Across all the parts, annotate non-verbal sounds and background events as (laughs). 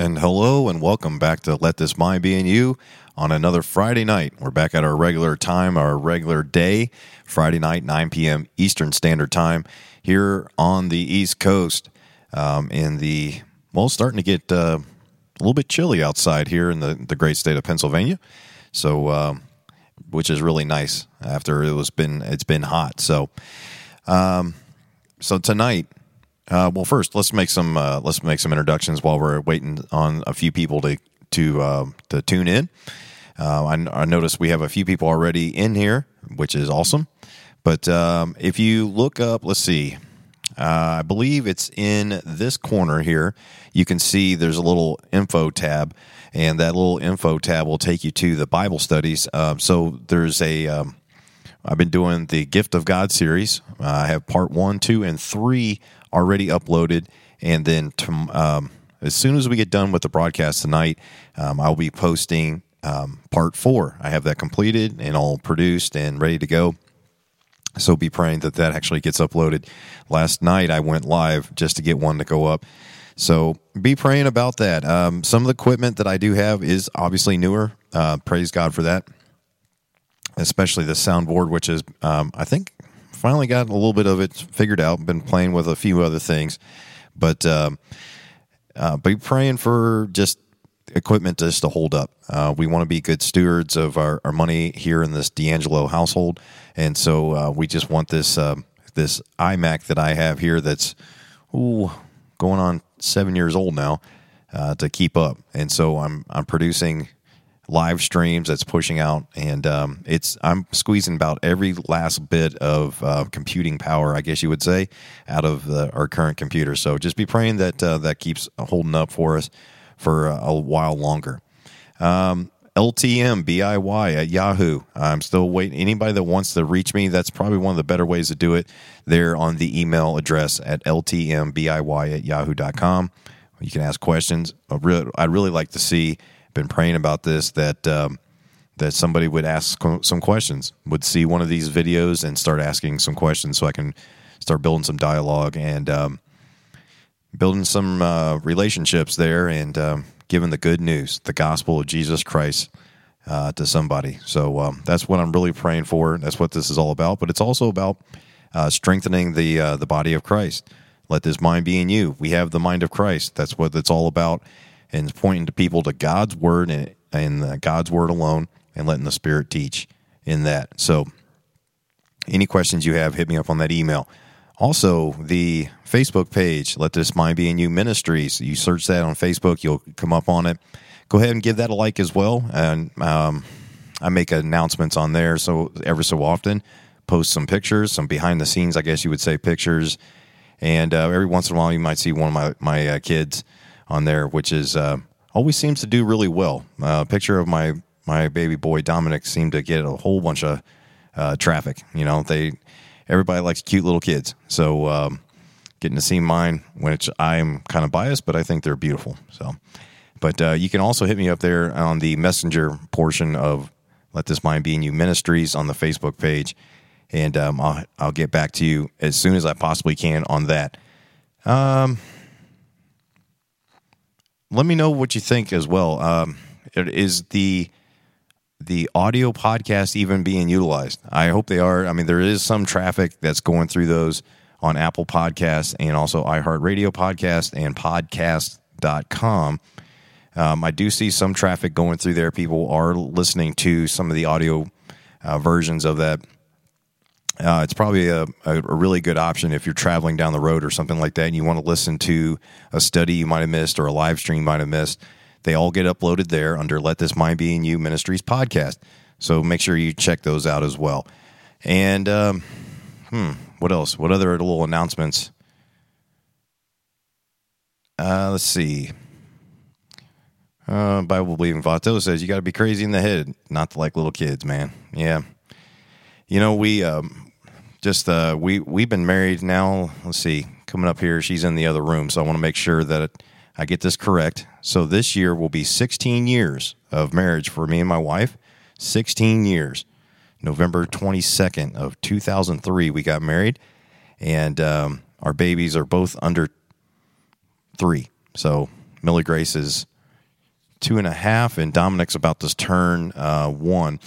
And hello and welcome back to Let This Mind Be in You on another Friday night. We're back at our regular time, our regular day, Friday night, 9 p.m. Eastern Standard Time here on the East Coast. Um, in the, well, starting to get uh, a little bit chilly outside here in the, the great state of Pennsylvania. So, um, which is really nice after it was been, it's been hot. So, um, so tonight, uh, well, first let's make some uh, let's make some introductions while we're waiting on a few people to to uh, to tune in. Uh, I, I noticed we have a few people already in here, which is awesome. But um, if you look up, let's see, uh, I believe it's in this corner here. You can see there's a little info tab, and that little info tab will take you to the Bible studies. Um, so there's a um, I've been doing the Gift of God series. Uh, I have part one, two, and three already uploaded. And then to, um, as soon as we get done with the broadcast tonight, um, I'll be posting um, part four. I have that completed and all produced and ready to go. So be praying that that actually gets uploaded. Last night I went live just to get one to go up. So be praying about that. Um, some of the equipment that I do have is obviously newer. Uh, praise God for that. Especially the soundboard, which is um, I think finally got a little bit of it figured out. Been playing with a few other things, but uh, uh, be praying for just equipment just to hold up. Uh, we want to be good stewards of our, our money here in this D'Angelo household, and so uh, we just want this uh, this iMac that I have here that's ooh, going on seven years old now uh, to keep up. And so I'm I'm producing live streams that's pushing out, and um, it's I'm squeezing about every last bit of uh, computing power, I guess you would say, out of the, our current computer. So just be praying that uh, that keeps holding up for us for a while longer. Um, LTM BIY at Yahoo. I'm still waiting. Anybody that wants to reach me, that's probably one of the better ways to do it. There on the email address at ltmbiy at yahoo.com. You can ask questions. I'd really like to see been praying about this that um, that somebody would ask some questions, would see one of these videos and start asking some questions, so I can start building some dialogue and um, building some uh, relationships there, and um, giving the good news, the gospel of Jesus Christ. Uh, to somebody, so um, that's what I'm really praying for. That's what this is all about. But it's also about uh, strengthening the uh, the body of Christ. Let this mind be in you. We have the mind of Christ. That's what it's all about and it's pointing to people to God's word and, and God's word alone and letting the Spirit teach in that. So, any questions you have, hit me up on that email. Also, the Facebook page, Let This Mind Be in You Ministries. You search that on Facebook, you'll come up on it. Go ahead and give that a like as well. And um, I make announcements on there so ever so often. Post some pictures, some behind the scenes, I guess you would say, pictures. And uh, every once in a while, you might see one of my, my uh, kids on there, which is uh, always seems to do really well. Uh, picture of my my baby boy Dominic seemed to get a whole bunch of uh, traffic. You know, they everybody likes cute little kids, so um, getting to see mine, which I'm kind of biased, but I think they're beautiful. So, but uh, you can also hit me up there on the messenger portion of Let This Mind Be in You Ministries on the Facebook page, and um, I'll I'll get back to you as soon as I possibly can on that. Um, let me know what you think as well. Um, is the the audio podcast even being utilized? I hope they are. I mean, there is some traffic that's going through those on Apple Podcasts and also iHeartRadio Podcast and podcast.com. Um, I do see some traffic going through there. People are listening to some of the audio uh, versions of that uh, it's probably a, a, really good option if you're traveling down the road or something like that and you want to listen to a study you might have missed or a live stream you might have missed. They all get uploaded there under Let This Mind Be in You Ministries podcast. So make sure you check those out as well. And, um, hmm, what else? What other little announcements? Uh, let's see. Uh, Bible believing Vato says you got to be crazy in the head, not to like little kids, man. Yeah. You know, we um, just uh, we we've been married now. Let's see, coming up here, she's in the other room, so I want to make sure that I get this correct. So this year will be 16 years of marriage for me and my wife. 16 years. November 22nd of 2003, we got married, and um, our babies are both under three. So Millie Grace is two and a half, and Dominic's about to turn uh, one.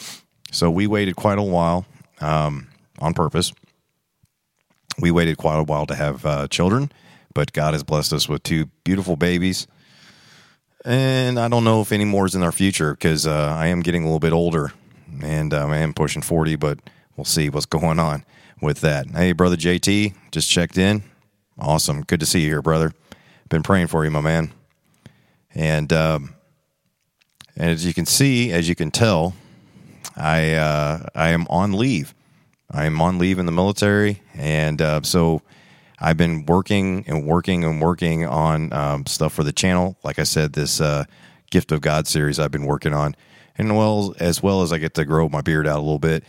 So we waited quite a while um, on purpose. We waited quite a while to have uh, children, but God has blessed us with two beautiful babies. And I don't know if any more is in our future because uh, I am getting a little bit older and um, I am pushing 40, but we'll see what's going on with that. Hey, brother JT, just checked in. Awesome. Good to see you here, brother. Been praying for you, my man. And um, and as you can see, as you can tell, I uh, I am on leave. I am on leave in the military, and uh, so I've been working and working and working on um, stuff for the channel. Like I said, this uh, Gift of God series I've been working on, and well as well as I get to grow my beard out a little bit.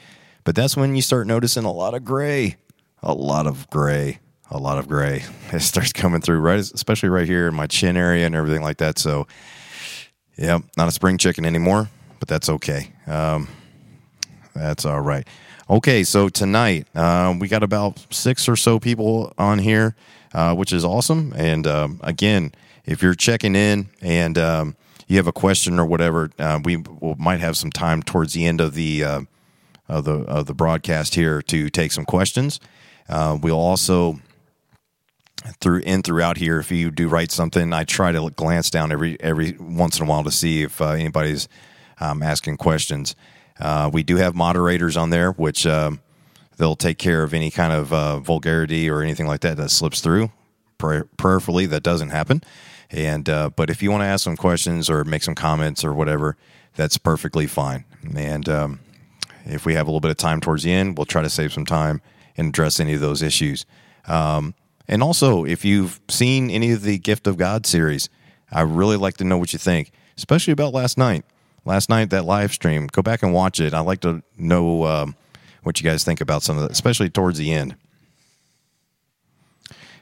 But that's when you start noticing a lot of gray, a lot of gray, a lot of gray. (laughs) It starts coming through right, especially right here in my chin area and everything like that. So, yeah, not a spring chicken anymore, but that's okay. Um, that's all right. Okay, so tonight uh, we got about six or so people on here, uh, which is awesome. And um, again, if you're checking in and um, you have a question or whatever, uh, we will, might have some time towards the end of the uh, of the of the broadcast here to take some questions. Uh, we'll also through in throughout here, if you do write something, I try to glance down every every once in a while to see if uh, anybody's um, asking questions. Uh, we do have moderators on there, which um, they'll take care of any kind of uh, vulgarity or anything like that that slips through. prayerfully, that doesn't happen. And uh, but if you want to ask some questions or make some comments or whatever, that's perfectly fine. And um, if we have a little bit of time towards the end, we'll try to save some time and address any of those issues. Um, and also, if you've seen any of the Gift of God series, I really like to know what you think, especially about last night. Last night, that live stream, go back and watch it. I'd like to know um, what you guys think about some of that, especially towards the end.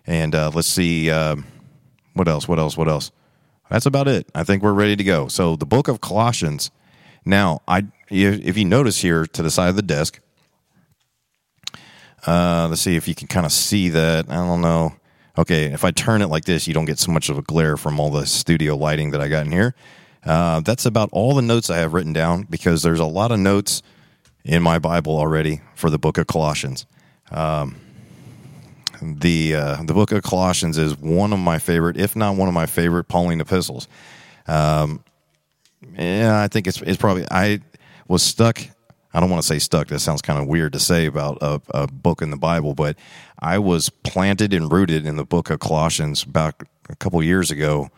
And uh, let's see um, what else, what else, what else. That's about it. I think we're ready to go. So, the book of Colossians. Now, I if you notice here to the side of the desk, uh, let's see if you can kind of see that. I don't know. Okay, if I turn it like this, you don't get so much of a glare from all the studio lighting that I got in here. Uh, that's about all the notes I have written down because there's a lot of notes in my Bible already for the book of Colossians. Um, the uh, the book of Colossians is one of my favorite, if not one of my favorite Pauline epistles. Um, yeah, I think it's it's probably I was stuck I don't want to say stuck. That sounds kind of weird to say about a, a, book in the Bible, but I was planted and rooted in the book of Colossians about a couple years ago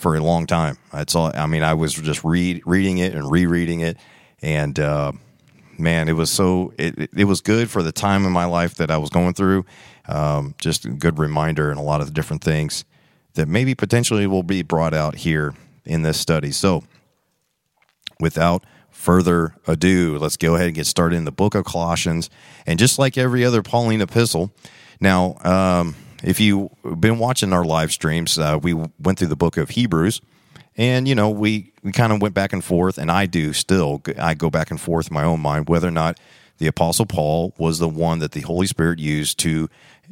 for a long time. That's all. I mean, I was just read reading it and rereading it, and uh, man, it was so it, it was good for the time in my life that I was going through. Um, just a good reminder and a lot of the different things that maybe potentially will be brought out here in this study. So, without further ado, let's go ahead and get started in the book of Colossians. And just like every other Pauline epistle, now, um, if you've been watching our live streams, uh, we went through the book of Hebrews. And, you know, we, we kind of went back and forth, and I do still. I go back and forth in my own mind whether or not the Apostle Paul was the one that the Holy Spirit used to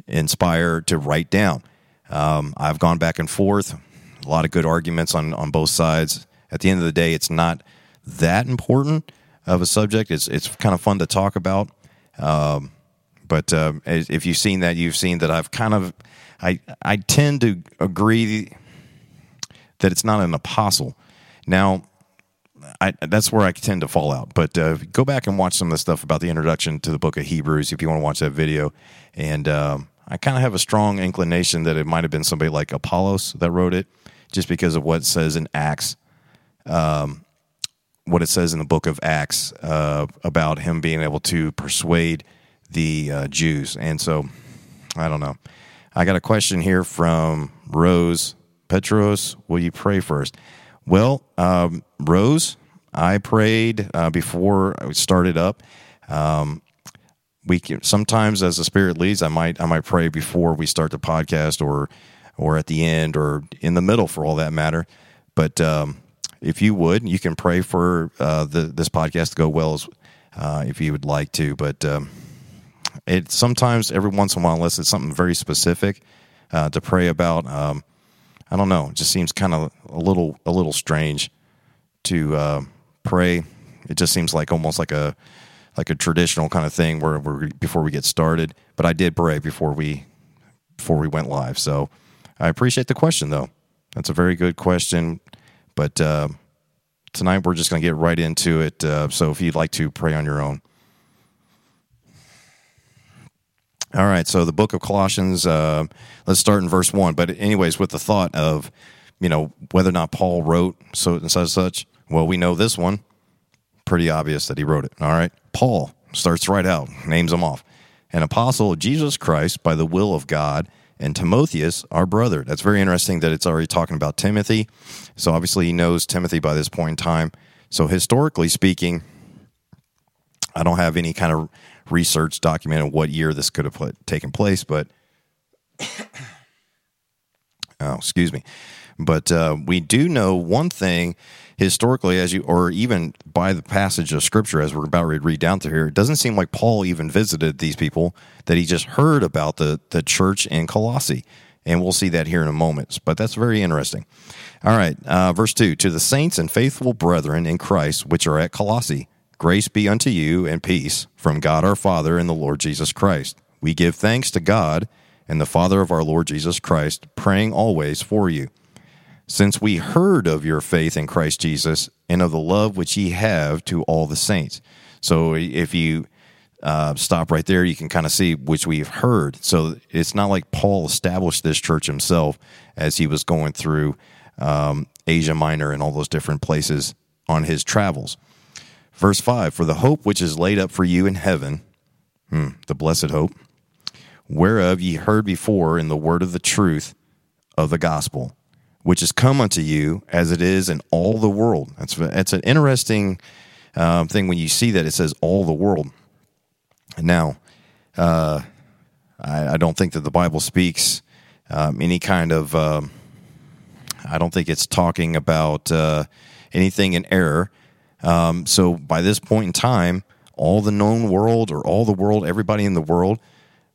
inspire to write down. Um, I've gone back and forth, a lot of good arguments on, on both sides. At the end of the day, it's not that important of a subject. It's it's kind of fun to talk about. Um, but um, if you've seen that, you've seen that I've kind of I I tend to agree that it's not an apostle. Now, I, that's where I tend to fall out. But uh, go back and watch some of the stuff about the introduction to the book of Hebrews if you want to watch that video. And um, I kind of have a strong inclination that it might have been somebody like Apollos that wrote it, just because of what it says in Acts. Um, what it says in the book of Acts uh, about him being able to persuade the uh, Jews. And so, I don't know. I got a question here from Rose Petros. Will you pray first? Well, um, Rose, I prayed uh, before I started up. Um, we can, sometimes, as the Spirit leads, I might I might pray before we start the podcast, or or at the end, or in the middle, for all that matter. But um, if you would, you can pray for uh, the, this podcast to go well as, uh, if you would like to. But um, it sometimes, every once in a while, unless it's something very specific uh, to pray about, um, I don't know. It just seems kind of a little a little strange to uh, pray. It just seems like almost like a like a traditional kind of thing where we're before we get started. But I did pray before we before we went live. So I appreciate the question though. That's a very good question. But uh, tonight we're just going to get right into it. Uh, so if you'd like to pray on your own. All right, so the book of Colossians, uh, let's start in verse 1. But, anyways, with the thought of, you know, whether or not Paul wrote so and such, such, well, we know this one, pretty obvious that he wrote it. All right, Paul starts right out, names him off. An apostle of Jesus Christ by the will of God, and Timotheus, our brother. That's very interesting that it's already talking about Timothy. So, obviously, he knows Timothy by this point in time. So, historically speaking, I don't have any kind of research documented what year this could have put, taken place, but (coughs) oh, excuse me. But uh, we do know one thing historically, as you, or even by the passage of scripture as we're about to read down through here, it doesn't seem like Paul even visited these people, that he just heard about the, the church in Colossae. And we'll see that here in a moment. But that's very interesting. All right, uh, verse 2 To the saints and faithful brethren in Christ which are at Colossae, Grace be unto you and peace from God our Father and the Lord Jesus Christ. We give thanks to God and the Father of our Lord Jesus Christ, praying always for you. Since we heard of your faith in Christ Jesus and of the love which ye have to all the saints. So if you uh, stop right there, you can kind of see which we've heard. So it's not like Paul established this church himself as he was going through um, Asia Minor and all those different places on his travels. Verse 5 For the hope which is laid up for you in heaven, hmm, the blessed hope, whereof ye heard before in the word of the truth of the gospel, which is come unto you as it is in all the world. That's, that's an interesting um, thing when you see that it says all the world. Now, uh, I, I, don't think that the Bible speaks um, any kind of, um, I don't think it's talking about uh, anything in error. Um, so by this point in time, all the known world or all the world, everybody in the world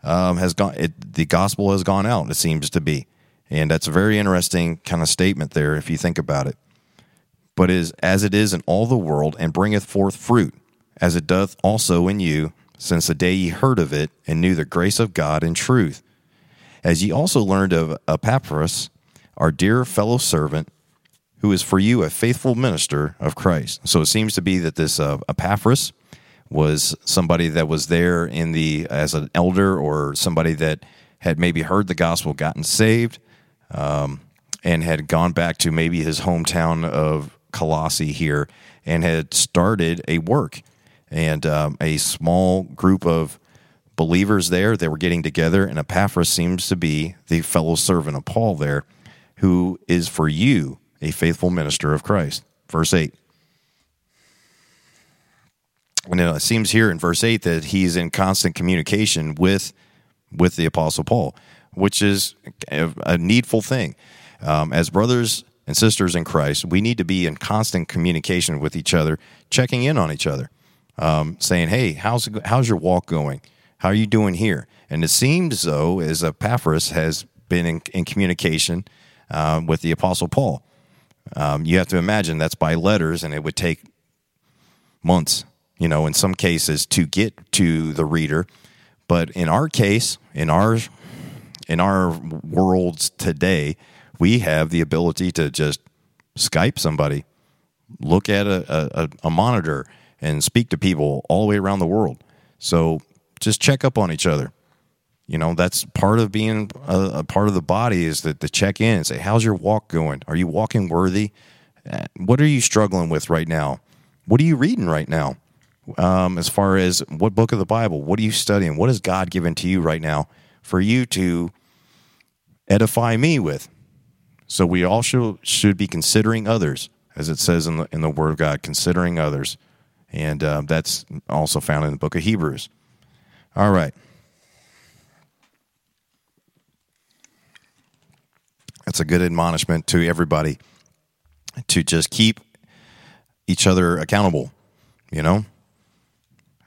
um, has gone. It, the gospel has gone out. It seems to be, and that's a very interesting kind of statement there if you think about it. But is as it is in all the world, and bringeth forth fruit, as it doth also in you, since the day ye heard of it and knew the grace of God in truth, as ye also learned of Epaphras, our dear fellow servant who is for you a faithful minister of Christ. So it seems to be that this uh, Epaphras was somebody that was there in the as an elder or somebody that had maybe heard the gospel, gotten saved, um, and had gone back to maybe his hometown of Colossae here and had started a work and um, a small group of believers there. They were getting together, and Epaphras seems to be the fellow servant of Paul there, who is for you a faithful minister of Christ. Verse 8. And it seems here in verse 8 that he's in constant communication with, with the Apostle Paul, which is a needful thing. Um, as brothers and sisters in Christ, we need to be in constant communication with each other, checking in on each other, um, saying, "Hey, how's how's your walk going? How are you doing here?" And it seems though as Epaphras has been in, in communication uh, with the Apostle Paul. Um, you have to imagine that's by letters, and it would take months, you know, in some cases to get to the reader. But in our case, in our in our worlds today, we have the ability to just Skype somebody, look at a, a, a monitor, and speak to people all the way around the world. So just check up on each other you know that's part of being a, a, part of the body is that to check in and say how's your walk going? Are you walking worthy? Uh, what are you struggling with right now? What are you reading right now? Um, as far as what book of the bible what are you studying? What has god given to you right now for you to edify me with? So we also should be considering others as it says in the, in the word of god considering others. And uh, that's also found in the book of hebrews. All right That's a good admonishment to everybody to just keep each other accountable, you know?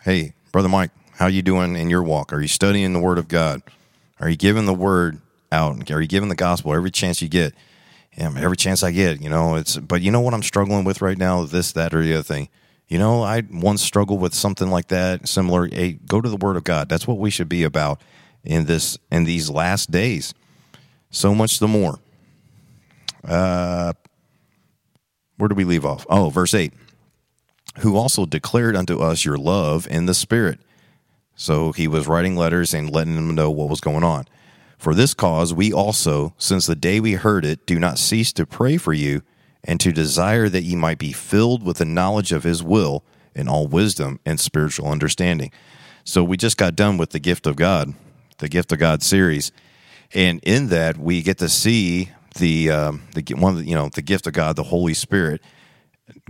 Hey, brother Mike, how you doing in your walk? Are you studying the word of God? Are you giving the word out? Are you giving the gospel every chance you get? yeah, every chance I get, you know, it's, but you know what I'm struggling with right now? This, that, or the other thing. You know, I once struggled with something like that, similar. Hey, go to the Word of God. That's what we should be about in this in these last days. So much the more. Uh, where do we leave off? Oh, verse eight. Who also declared unto us your love in the Spirit. So he was writing letters and letting them know what was going on. For this cause, we also, since the day we heard it, do not cease to pray for you and to desire that ye might be filled with the knowledge of his will in all wisdom and spiritual understanding. So we just got done with the gift of God, the gift of God series, and in that we get to see the um, the one of the, you know the gift of God, the Holy Spirit,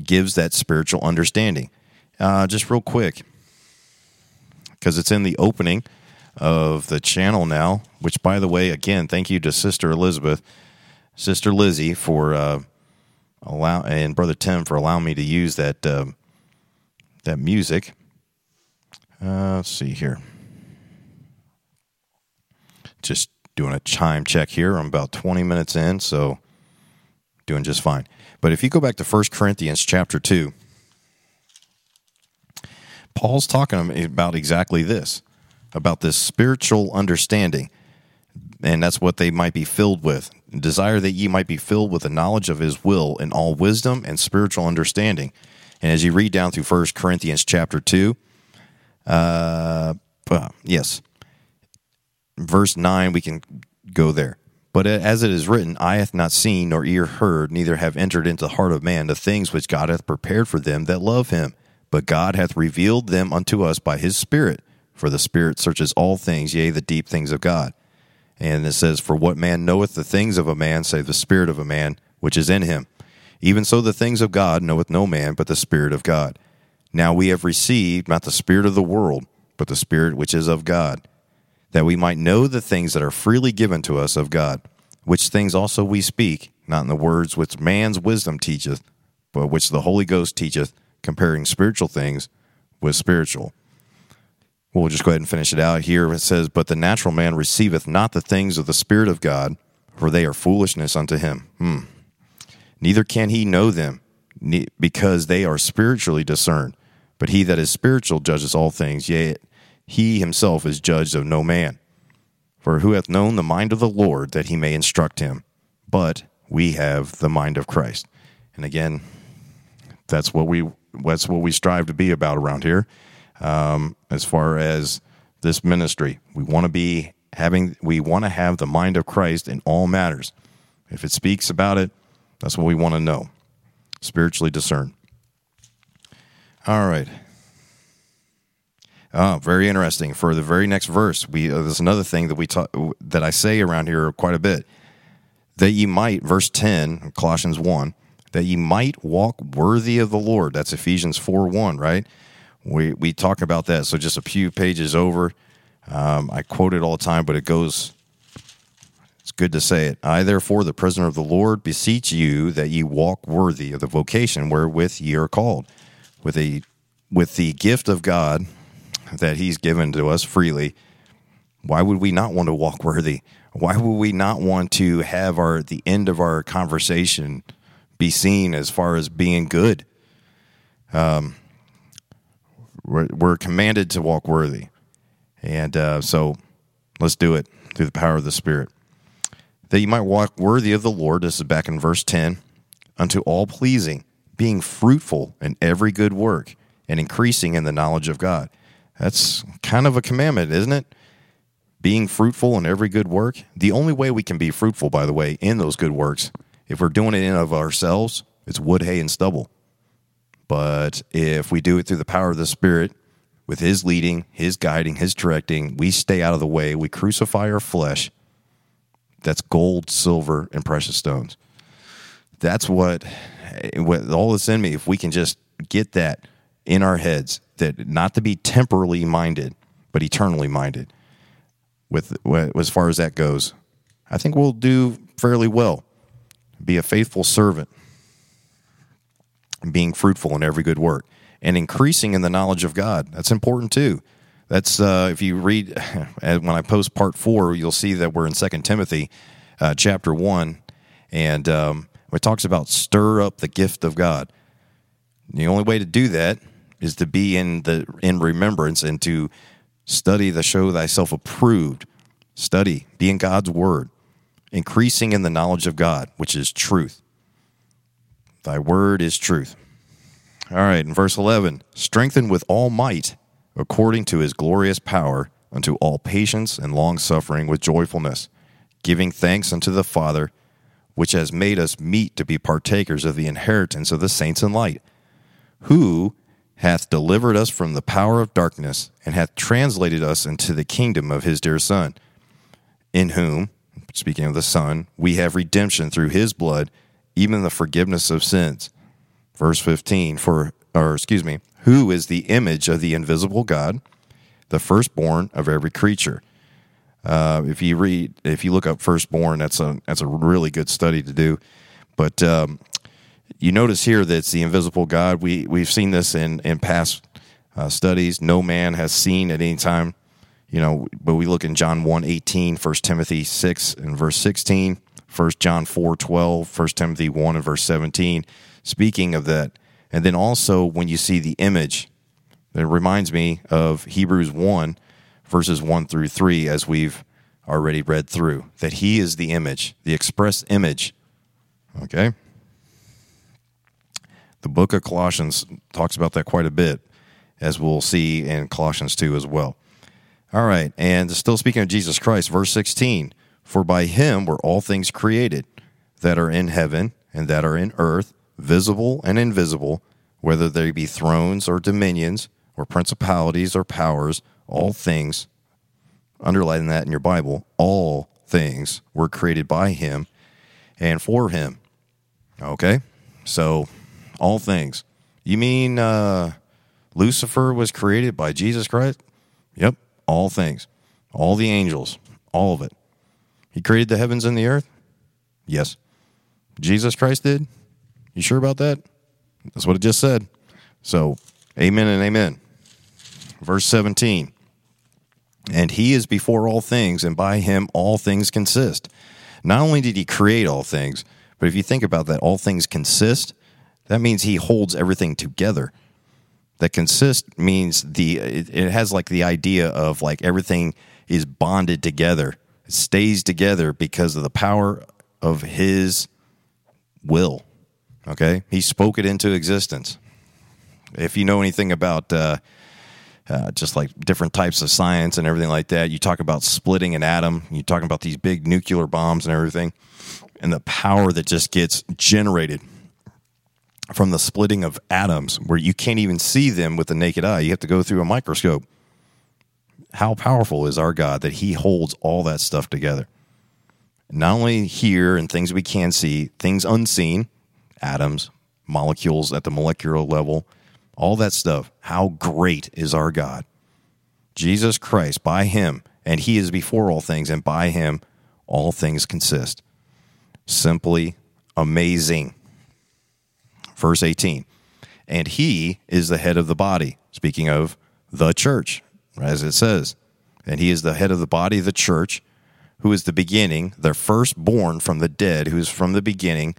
gives that spiritual understanding. Uh, just real quick, because it's in the opening of the channel now. Which, by the way, again, thank you to Sister Elizabeth, Sister Lizzie for. Uh, allow and brother Tim for allowing me to use that uh, that music. Uh, let's see here. Just doing a chime check here. I'm about 20 minutes in, so doing just fine. But if you go back to 1 Corinthians chapter 2, Paul's talking about exactly this about this spiritual understanding and that's what they might be filled with. Desire that ye might be filled with the knowledge of his will in all wisdom and spiritual understanding. And as you read down through First Corinthians chapter 2, uh, yes, verse 9, we can go there. But as it is written, eye hath not seen, nor ear heard, neither have entered into the heart of man the things which God hath prepared for them that love him. But God hath revealed them unto us by his Spirit. For the Spirit searches all things, yea, the deep things of God. And it says, For what man knoweth the things of a man, save the spirit of a man which is in him? Even so, the things of God knoweth no man but the Spirit of God. Now we have received not the Spirit of the world, but the Spirit which is of God, that we might know the things that are freely given to us of God, which things also we speak, not in the words which man's wisdom teacheth, but which the Holy Ghost teacheth, comparing spiritual things with spiritual. We'll just go ahead and finish it out here. It says, But the natural man receiveth not the things of the Spirit of God, for they are foolishness unto him. Hmm. Neither can he know them, because they are spiritually discerned. But he that is spiritual judges all things, yea, he himself is judged of no man. For who hath known the mind of the Lord that he may instruct him? But we have the mind of Christ. And again, that's what we that's what we strive to be about around here um, as far as this ministry. We want to be having, we want to have the mind of Christ in all matters. If it speaks about it, that's what we want to know. Spiritually discern. All right. Oh, very interesting. For the very next verse, we uh, there's another thing that we talk, that I say around here quite a bit. That ye might, verse ten, Colossians one, that ye might walk worthy of the Lord. That's Ephesians four one, right? we we talk about that. So just a few pages over. Um, I quote it all the time, but it goes. It's good to say it. I therefore, the prisoner of the Lord, beseech you that ye walk worthy of the vocation wherewith ye are called, with a with the gift of God that He's given to us freely. Why would we not want to walk worthy? Why would we not want to have our the end of our conversation be seen as far as being good? Um, we're, we're commanded to walk worthy. And uh, so let's do it through the power of the Spirit. That you might walk worthy of the Lord, this is back in verse 10, unto all pleasing, being fruitful in every good work, and increasing in the knowledge of God. That's kind of a commandment, isn't it? Being fruitful in every good work. The only way we can be fruitful, by the way, in those good works, if we're doing it in of ourselves, it's wood, hay, and stubble. But if we do it through the power of the Spirit, with His leading, His guiding, His directing, we stay out of the way. We crucify our flesh. That's gold, silver, and precious stones. That's what, what all that's in me. If we can just get that in our heads, that not to be temporally minded, but eternally minded, with as far as that goes, I think we'll do fairly well. Be a faithful servant being fruitful in every good work and increasing in the knowledge of God. That's important too. That's uh, if you read (laughs) when I post part four, you'll see that we're in Second Timothy uh, chapter one, And um, it talks about stir up the gift of God. The only way to do that is to be in the in remembrance and to study the show thyself approved. Study, be in God's word, increasing in the knowledge of God, which is truth. Thy word is truth. All right, in verse 11, strengthen with all might, according to his glorious power, unto all patience and long suffering with joyfulness, giving thanks unto the Father, which has made us meet to be partakers of the inheritance of the saints in light, who hath delivered us from the power of darkness, and hath translated us into the kingdom of his dear Son, in whom, speaking of the Son, we have redemption through his blood, even the forgiveness of sins. Verse 15, for, or excuse me, who is the image of the invisible God, the firstborn of every creature. Uh, if you read, if you look up firstborn, that's a that's a really good study to do. But um, you notice here that it's the invisible God. We we've seen this in in past uh, studies. No man has seen at any time. You know, but we look in John 1, 18, 1 Timothy 6 and verse 16, 1 John 4, 12, 1 Timothy 1 and verse 17, speaking of that. And then also when you see the image, it reminds me of Hebrews 1, verses 1 through 3, as we've already read through, that he is the image, the express image. Okay? The book of Colossians talks about that quite a bit, as we'll see in Colossians 2 as well. All right, and still speaking of Jesus Christ, verse 16 For by him were all things created, that are in heaven and that are in earth, visible and invisible, whether they be thrones or dominions, or principalities or powers, all things, underline that in your Bible, all things were created by him and for him. Okay? So all things. You mean uh, Lucifer was created by Jesus Christ? Yep, all things. All the angels, all of it. He created the heavens and the earth? Yes. Jesus Christ did? You sure about that? That's what it just said. So, amen and amen. Verse 17. And he is before all things, and by him all things consist. Not only did he create all things, but if you think about that, all things consist, that means he holds everything together. That consist means the it, it has like the idea of like everything is bonded together. Stays together because of the power of his will. Okay? He spoke it into existence. If you know anything about uh, uh, just like different types of science and everything like that, you talk about splitting an atom, you talking about these big nuclear bombs and everything, and the power that just gets generated from the splitting of atoms where you can't even see them with the naked eye. You have to go through a microscope. How powerful is our God that He holds all that stuff together? Not only here and things we can see, things unseen, atoms, molecules at the molecular level, all that stuff. How great is our God? Jesus Christ, by Him, and He is before all things, and by Him all things consist. Simply amazing verse 18. And he is the head of the body, speaking of the church, as it says. And he is the head of the body the church, who is the beginning, the firstborn from the dead, who is from the beginning,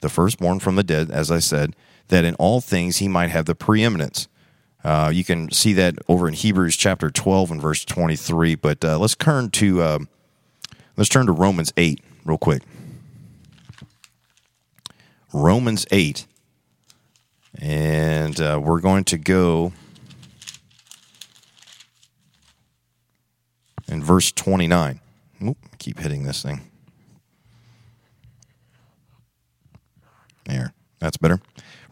the firstborn from the dead, as I said, that in all things he might have the preeminence. Uh, you can see that over in Hebrews chapter 12 and verse 23. But uh, let's turn to uh, let's turn to Romans 8 real quick. Romans 8 and uh, we're going to go in verse 29. Oop, keep hitting this thing. There, that's better.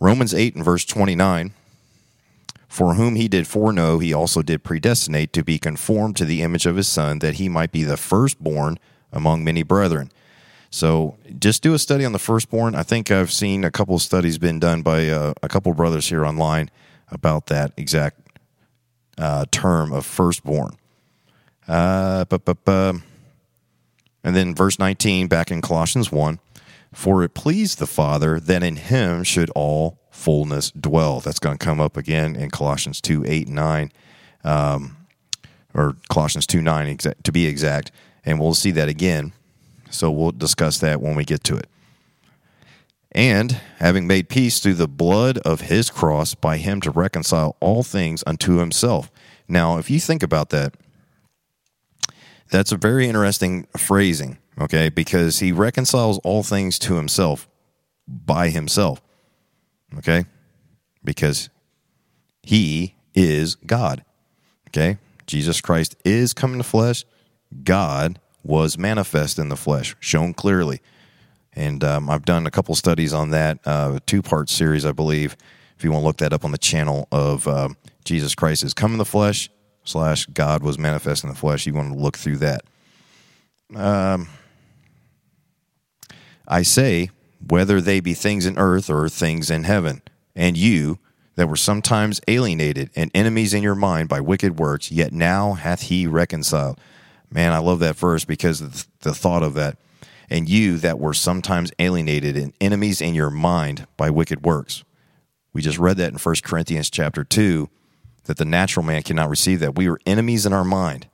Romans 8 and verse 29. For whom he did foreknow, he also did predestinate to be conformed to the image of his Son, that he might be the firstborn among many brethren. So just do a study on the firstborn. I think I've seen a couple of studies been done by uh, a couple brothers here online about that exact uh, term of firstborn. Uh, and then verse 19 back in Colossians 1 For it pleased the Father that in him should all fullness dwell. That's going to come up again in Colossians 2 8 and 9, um, or Colossians 2 9 exa- to be exact. And we'll see that again so we'll discuss that when we get to it. and having made peace through the blood of his cross by him to reconcile all things unto himself. Now, if you think about that, that's a very interesting phrasing, okay? Because he reconciles all things to himself by himself, okay? Because he is God, okay? Jesus Christ is coming to flesh. God was manifest in the flesh, shown clearly. And um, I've done a couple studies on that, uh, two part series, I believe. If you want to look that up on the channel of um, Jesus Christ is come in the flesh slash God was manifest in the flesh, you want to look through that. Um, I say, whether they be things in earth or things in heaven, and you that were sometimes alienated and enemies in your mind by wicked works, yet now hath he reconciled. Man, I love that verse because of the thought of that and you that were sometimes alienated and enemies in your mind by wicked works. We just read that in 1 Corinthians chapter 2 that the natural man cannot receive that. We are enemies in our mind.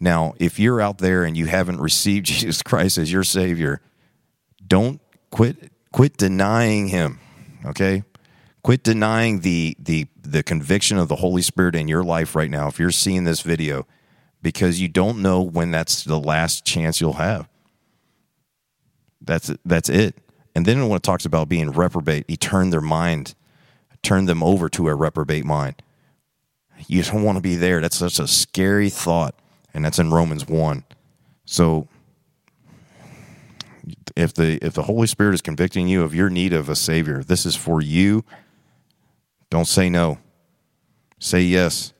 Now, if you're out there and you haven't received (laughs) Jesus Christ as your savior, don't quit quit denying him, okay? Quit denying the the the conviction of the Holy Spirit in your life right now if you're seeing this video because you don't know when that's the last chance you'll have. That's that's it. And then when it talks about being reprobate, he turned their mind, turned them over to a reprobate mind. You don't want to be there. That's such a scary thought, and that's in Romans one. So, if the if the Holy Spirit is convicting you of your need of a Savior, this is for you. Don't say no. Say yes.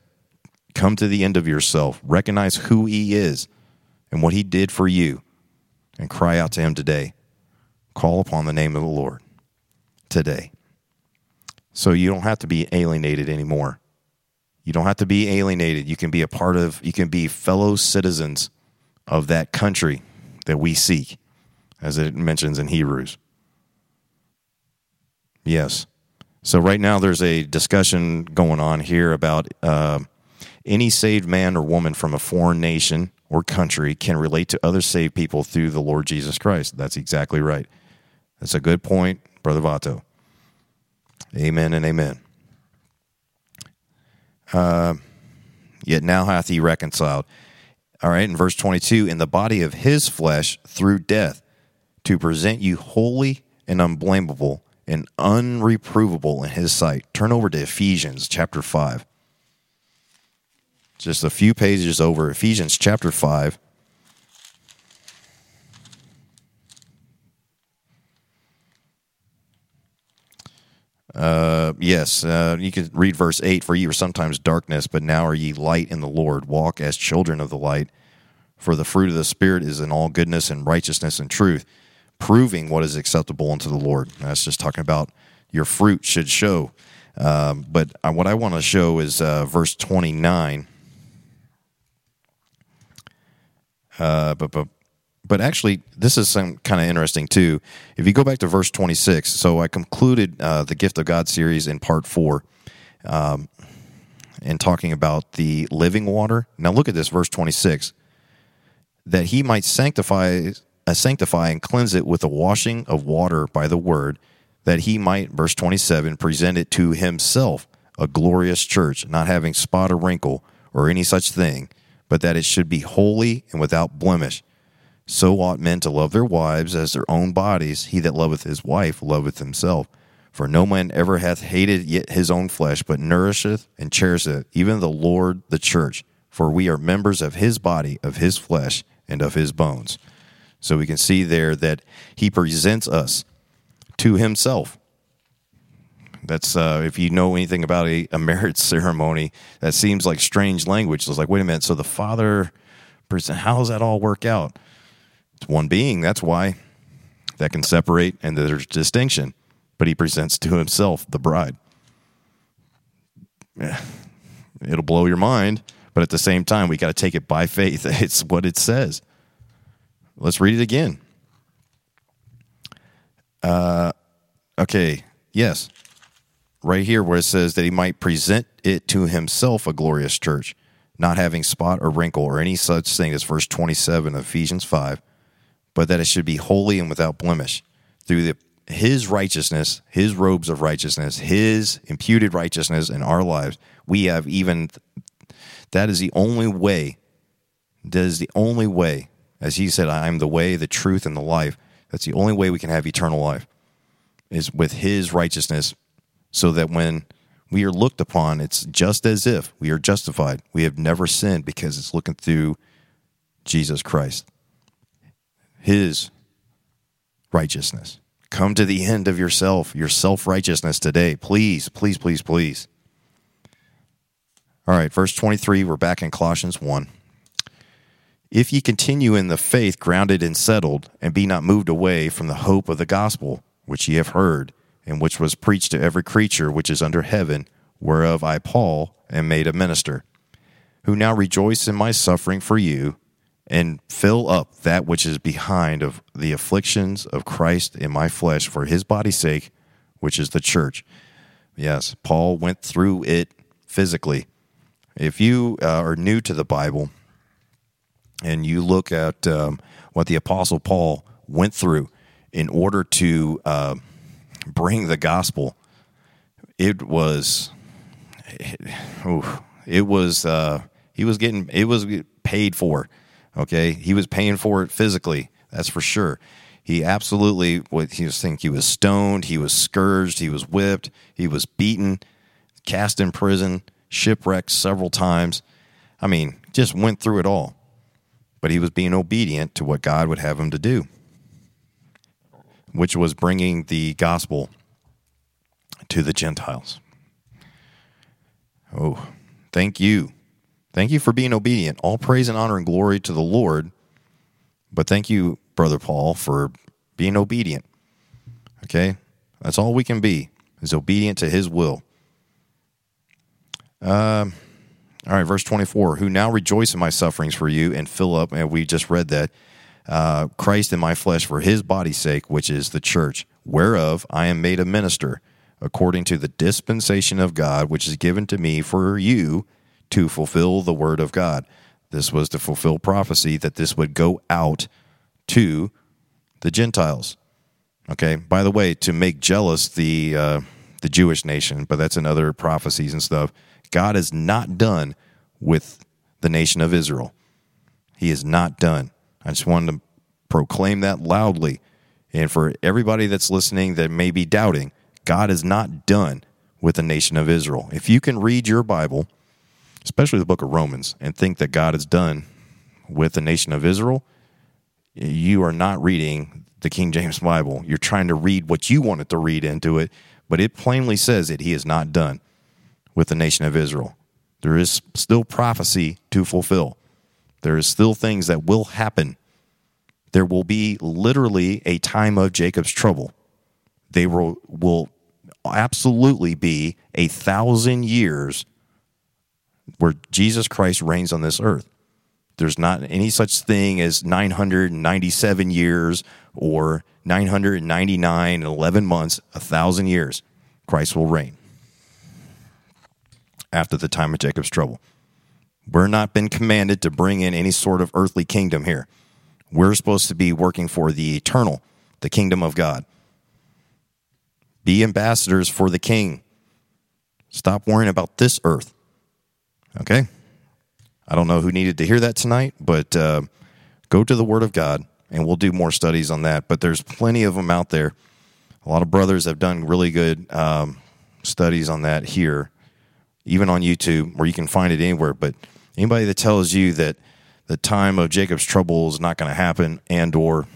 Come to the end of yourself. Recognize who He is and what He did for you and cry out to him today. Call upon the name of the Lord today. So you don't have to be alienated anymore. You don't have to be alienated. You can be a part of, you can be fellow citizens of that country that we seek, as it mentions in Hebrews. Yes. So right now there's a discussion going on here about uh, any saved man or woman from a foreign nation or country can relate to other saved people through the Lord Jesus Christ. That's exactly right. That's a good point, Brother Vato. Amen and amen. Uh, yet now hath he reconciled. All right, in verse 22, in the body of his flesh through death, to present you holy and unblameable and unreprovable in his sight. Turn over to Ephesians chapter 5 just a few pages over Ephesians chapter 5. Uh, yes, uh, you could read verse 8 For ye were sometimes darkness, but now are ye light in the Lord. Walk as children of the light. For the fruit of the Spirit is in all goodness and righteousness and truth, proving what is acceptable unto the Lord. That's just talking about your fruit should show. Um, but what I want to show is uh, verse 29 Uh, but but but actually, this is some kind of interesting too. If you go back to verse 26, so I concluded uh, the Gift of God series in part four, um, and talking about the living water. Now look at this, verse 26, that he might sanctify, uh, sanctify and cleanse it with the washing of water by the word, that he might, verse 27, present it to himself a glorious church, not having spot or wrinkle or any such thing but that it should be holy and without blemish. So ought men to love their wives as their own bodies. He that loveth his wife loveth himself. For no man ever hath hated yet his own flesh, but nourisheth and cherisheth even the Lord the church. For we are members of his body, of his flesh, and of his bones. So we can see there that he presents us to himself that's uh, if you know anything about a, a marriage (laughs) ceremony, that seems like strange language. It's like, wait a minute. So the father, person, how does that all work out? It's one being. That's why that can separate and there's distinction. But he presents to himself the bride. Yeah, it'll blow your mind, but at the same time, we got to take it by faith. (laughs) It's what it says. Let's read it again. Uh, okay. Yes right here where it says that he might present it to himself a glorious church, not having spot or wrinkle or any such thing as verse 27 of Ephesians 5, but that it should be holy and without blemish. Through the his righteousness, his robes of righteousness, his imputed righteousness in our lives, we have even that is the only way. That is the only way. As he said, I am the way, the truth, and the life. That's the only way we can have eternal life is with his righteousness, so that when we are looked upon, it's just as if we are justified. We have never sinned because it's looking through Jesus Christ, his righteousness. Come to the end of yourself, your self righteousness today. Please, please, please, please. All right, verse 23, we're back in Colossians 1. If ye continue in the faith, grounded and settled, and be not moved away from the hope of the gospel, which ye have heard, and which was preached to every creature which is under heaven, whereof I, Paul, am made a minister, who now rejoice in my suffering for you, and fill up that which is behind of the afflictions of Christ in my flesh for his body's sake, which is the church. Yes, Paul went through it physically. If you uh, are new to the Bible and you look at um, what the Apostle Paul went through in order to uh, bring the gospel, it was, it, it was, uh, he was getting, it was paid for Okay, he was paying for it physically. That's for sure. He absolutely what he was think he was stoned, he was scourged, he was whipped, he was beaten, cast in prison, shipwrecked several times. I mean, just went through it all. But he was being obedient to what God would have him to do, which was bringing the gospel to the Gentiles. Oh, thank you Thank you for being obedient. All praise and honor and glory to the Lord. But thank you, Brother Paul, for being obedient. Okay? That's all we can be, is obedient to his will. Uh, all right, verse 24. Who now rejoice in my sufferings for you and fill up, and we just read that, uh, Christ in my flesh for his body's sake, which is the church, whereof I am made a minister, according to the dispensation of God, which is given to me for you to fulfill the word of God. This was to fulfill prophecy that this would go out to the Gentiles. Okay. By the way, to make jealous the uh, the Jewish nation, but that's in other prophecies and stuff. God is not done with the nation of Israel. He is not done. I just wanted to proclaim that loudly. And for everybody that's listening that may be doubting, God is not done with the nation of Israel. If you can read your Bible especially the book of Romans, and think that God is done with the nation of Israel, you are not reading the King James Bible. You're trying to read what you wanted to read into it, but it plainly says that he is not done with the nation of Israel. There is still prophecy to fulfill. There is still things that will happen. There will be literally a time of Jacob's trouble. They will, will absolutely be a thousand years where Jesus Christ reigns on this earth. There's not any such thing as 997 years or 999 and 11 months, a thousand years. Christ will reign after the time of Jacob's trouble. We're not been commanded to bring in any sort of earthly kingdom here. We're supposed to be working for the eternal, the kingdom of God. Be ambassadors for the king. Stop worrying about this earth. Okay? I don't know who needed to hear that tonight, but uh, go to the Word of God and we'll do more studies on that. But there's plenty of them out there. A lot of brothers have done really good um, studies on that here, even on YouTube, where you can find it anywhere. But anybody that tells you that the time of Jacob's trouble is not going to happen and or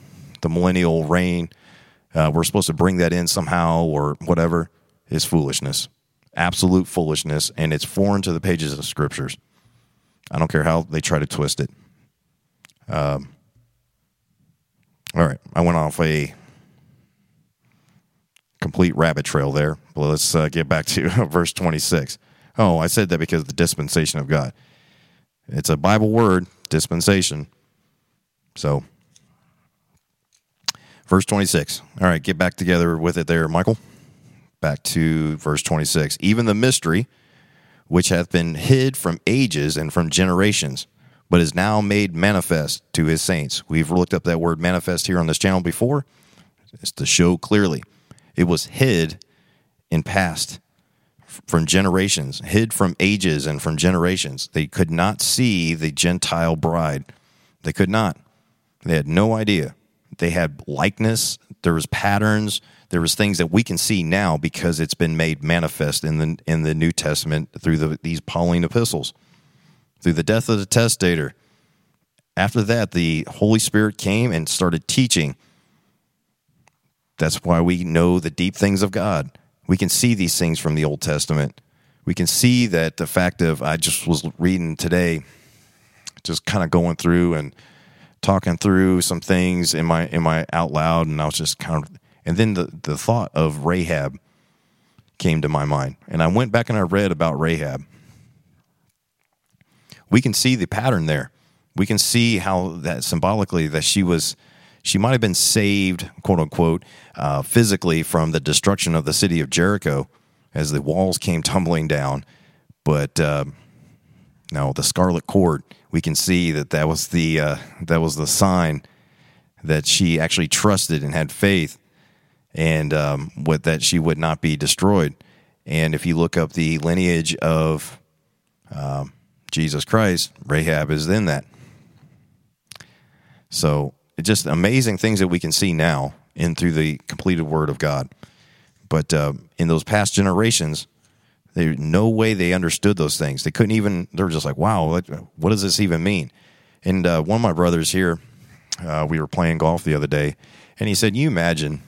the millennial reign, uh, we're supposed to bring that in somehow or whatever, is foolishness absolute foolishness, and it's foreign to the pages of the scriptures. I don't care how they try to twist it. Um, all right, I went off a complete rabbit trail there. But let's uh, get back to (laughs) verse 26. Oh, I said that because of the dispensation of God. It's a Bible word, dispensation. So, verse 26. All right, get back together with it there, Michael back to verse 26 even the mystery which hath been hid from ages and from generations but is now made manifest to his saints we've looked up that word manifest here on this channel before it's to show clearly It was hid in past from generations, hid from ages and from generations. They could not see the Gentile bride. They could not. They had no idea. They had likeness. There was patterns. There was things that we can see now because it's been made manifest in the in the New Testament through the, these Pauline epistles, through the death of the testator. After that, the Holy Spirit came and started teaching. That's why we know the deep things of God we can see these things from the Old Testament. We can see that the fact of I just was reading today, just kind of going through and talking through some things in my in my out loud, and I was just kind of, and then the the thought of Rahab came to my mind, and I went back and I read about Rahab. We can see the pattern there. We can see how that symbolically that she was she might have been saved, quote unquote, uh, physically from the destruction of the city of Jericho as the walls came tumbling down. But uh, no, the scarlet cord, we can see that that was the uh, that was the sign that she actually trusted and had faith, and um, what that she would not be destroyed. And if you look up the lineage of um, Jesus Christ, Rahab is in that. So just amazing things that we can see now in through the completed Word of God. But uh, in those past generations, there no way they understood those things. They couldn't even. They were just like, "Wow, what, what does this even mean?" And uh, one of my brothers here, uh, we were playing golf the other day, and he said, "You imagine,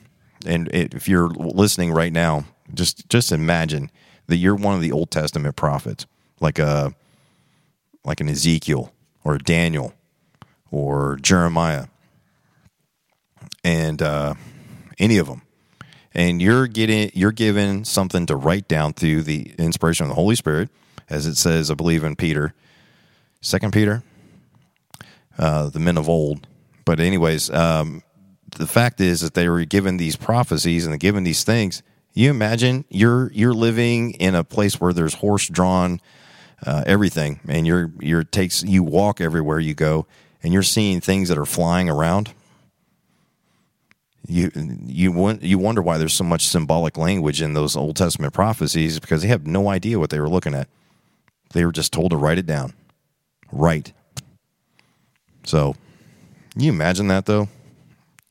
and it, if you're listening right now, just just imagine that you're one of the Old Testament prophets, like a like an Ezekiel or Daniel or Jeremiah." And uh, any of them, and you're getting you're given something to write down through the inspiration of the Holy Spirit, as it says, I believe in Peter, Second Peter, uh, the men of old. But anyways, um, the fact is that they were given these prophecies and given these things. You imagine you're you're living in a place where there's horse drawn uh, everything, and you're you're takes you walk everywhere you go, and you're seeing things that are flying around you you you wonder why there's so much symbolic language in those Old Testament prophecies because they have no idea what they were looking at. They were just told to write it down. Right. So, you imagine that though?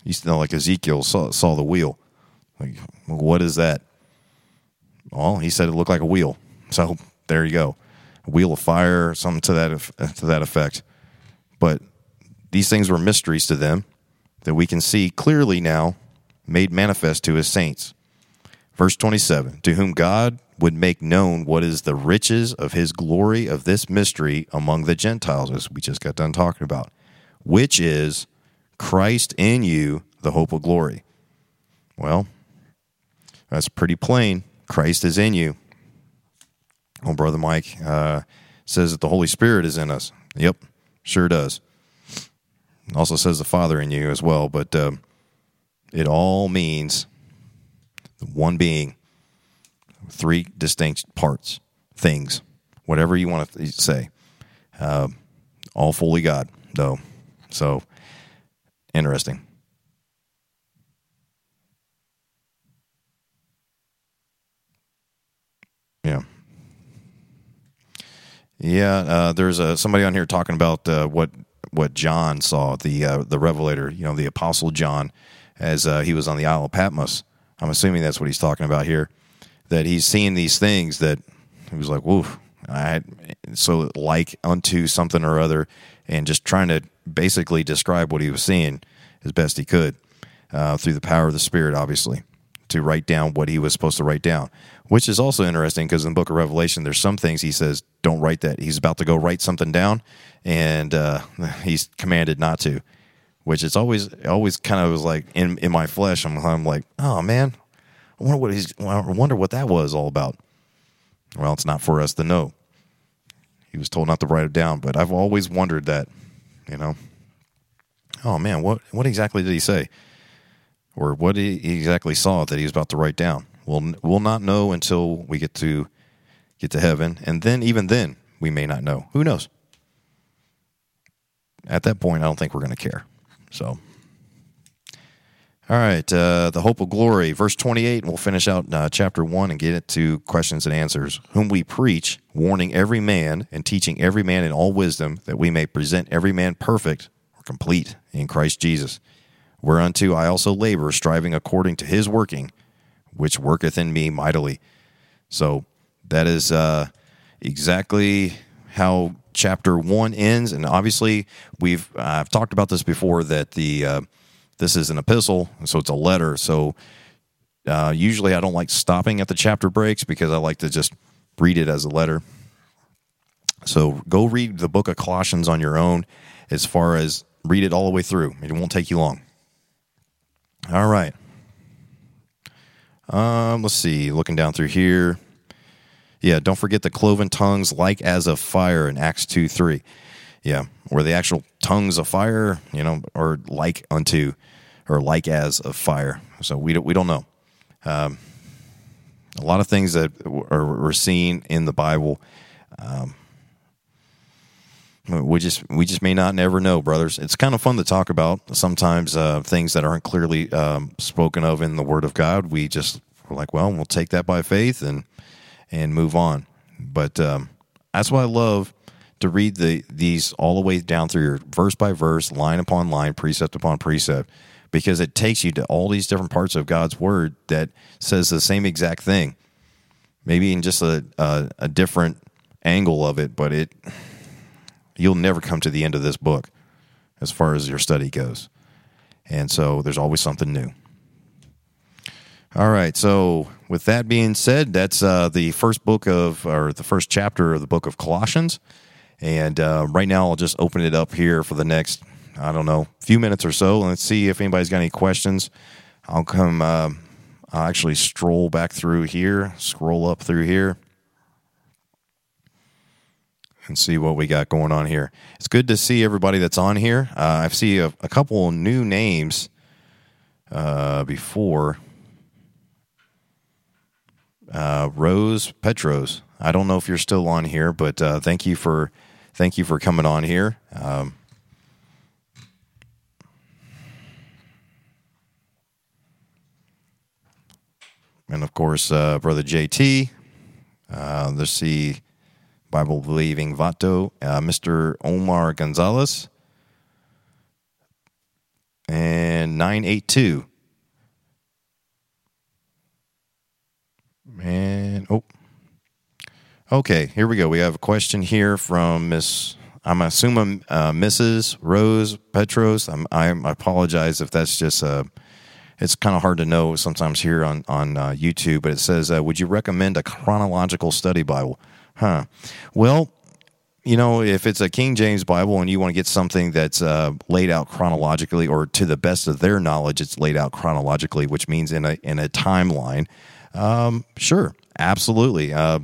You know, like Ezekiel saw, saw the wheel. Like, what is that? Well, he said it looked like a wheel. So there you go, a wheel of fire, something to that to that effect. But these things were mysteries to them that we can see clearly now made manifest to his saints. Verse 27 To whom God would make known what is the riches of his glory of this mystery among the Gentiles, as we just got done talking about, which is Christ in you, the hope of glory. Well, that's pretty plain. Christ is in you. Oh, Brother Mike uh, says that the Holy Spirit is in us. Yep, sure does. Also says the Father in you as well, but um, it all means one being, three distinct parts, things, whatever you want to say. Uh, all fully God, though. So interesting. Yeah. Yeah, uh, there's a, somebody on here talking about uh, what what John saw, the uh, the Revelator, you know, the Apostle John, as uh, he was on the Isle of Patmos. I'm assuming that's what he's talking about here. That he's seeing these things that he was like, "Whoa!" I so like unto something or other, and just trying to basically describe what he was seeing as best he could uh, through the power of the Spirit, obviously, to write down what he was supposed to write down which is also interesting because in the book of Revelation, there's some things he says, don't write that. He's about to go write something down, and uh, (laughs) he's commanded not to, which it's always always kind of was like in in my flesh. I'm, I'm like, oh man, I wonder what he's I wonder what that was all about. Well, it's not for us to know. He was told not to write it down, but I've always wondered that, you know. Oh man, what what exactly did he say, or what he exactly saw that he was about to write down? We'll we'll not know until we get to get to heaven, and then even then we may not know. Who knows? At that point, I don't think we're going to care. So, All right, uh, the hope of glory, verse 28, and we'll finish out uh, chapter 1 and get it to questions and answers. Whom we preach, warning every man and teaching every man in all wisdom, that we may present every man perfect or complete in Christ Jesus. Whereunto I also labor, striving according to his working, which worketh in me mightily. So that is uh, exactly how chapter 1 ends. And obviously, we've I've talked about this before that the uh, this is an epistle, so it's a letter. So uh, usually I don't like stopping at the chapter breaks because I like to just read it as a letter. So go read the book of Colossians on your own as far as read it all the way through. It won't take you long. All right. Um, let's see. Looking down through here. Yeah, don't forget the cloven tongues like as of fire in Acts 2 3. Yeah, where the actual tongues of fire, you know, or like unto, or like as of fire. So we don't, we don't know. Um, a lot of things that are, are seen in the Bible. Um, we just we just may not never know, brothers. It's kind of fun to talk about. Sometimes uh, things that aren't clearly um, spoken of in the Word of God, we just we're like, well, we'll take that by faith and and move on. But um, that's why I love to read the these all the way down through your verse by verse, line upon line, precept upon precept, because it takes you to all these different parts of God's word that says the same exact thing, maybe in just a a, a different angle of it, but it you'll never come to the end of this book as far as your study goes, and so there's always something new. All right, so with that being said, that's uh, the first book of, or the first chapter of the book of Colossians. And uh, right now, I'll just open it up here for the next, I don't know, few minutes or so. Let's see if anybody's got any questions. I'll come, uh, I'll actually stroll back through here, scroll up through here, and see what we got going on here. It's good to see everybody that's on here. Uh, I see a, a couple new names uh, before. Uh, Rose Petros. I don't know if you're still on here, but uh, thank you for thank you for coming on here. Um, and of course, uh, Brother JT. Uh, let's see, Bible believing Vato, uh, Mr. Omar Gonzalez, and 982. And, oh, Okay, here we go. We have a question here from Miss. I'm assuming uh, Mrs. Rose Petros. I'm, I apologize if that's just uh, it's kind of hard to know sometimes here on on uh, YouTube. But it says, uh, "Would you recommend a chronological study Bible?" Huh. Well, you know, if it's a King James Bible and you want to get something that's uh, laid out chronologically, or to the best of their knowledge, it's laid out chronologically, which means in a in a timeline. Um, sure, absolutely. Uh,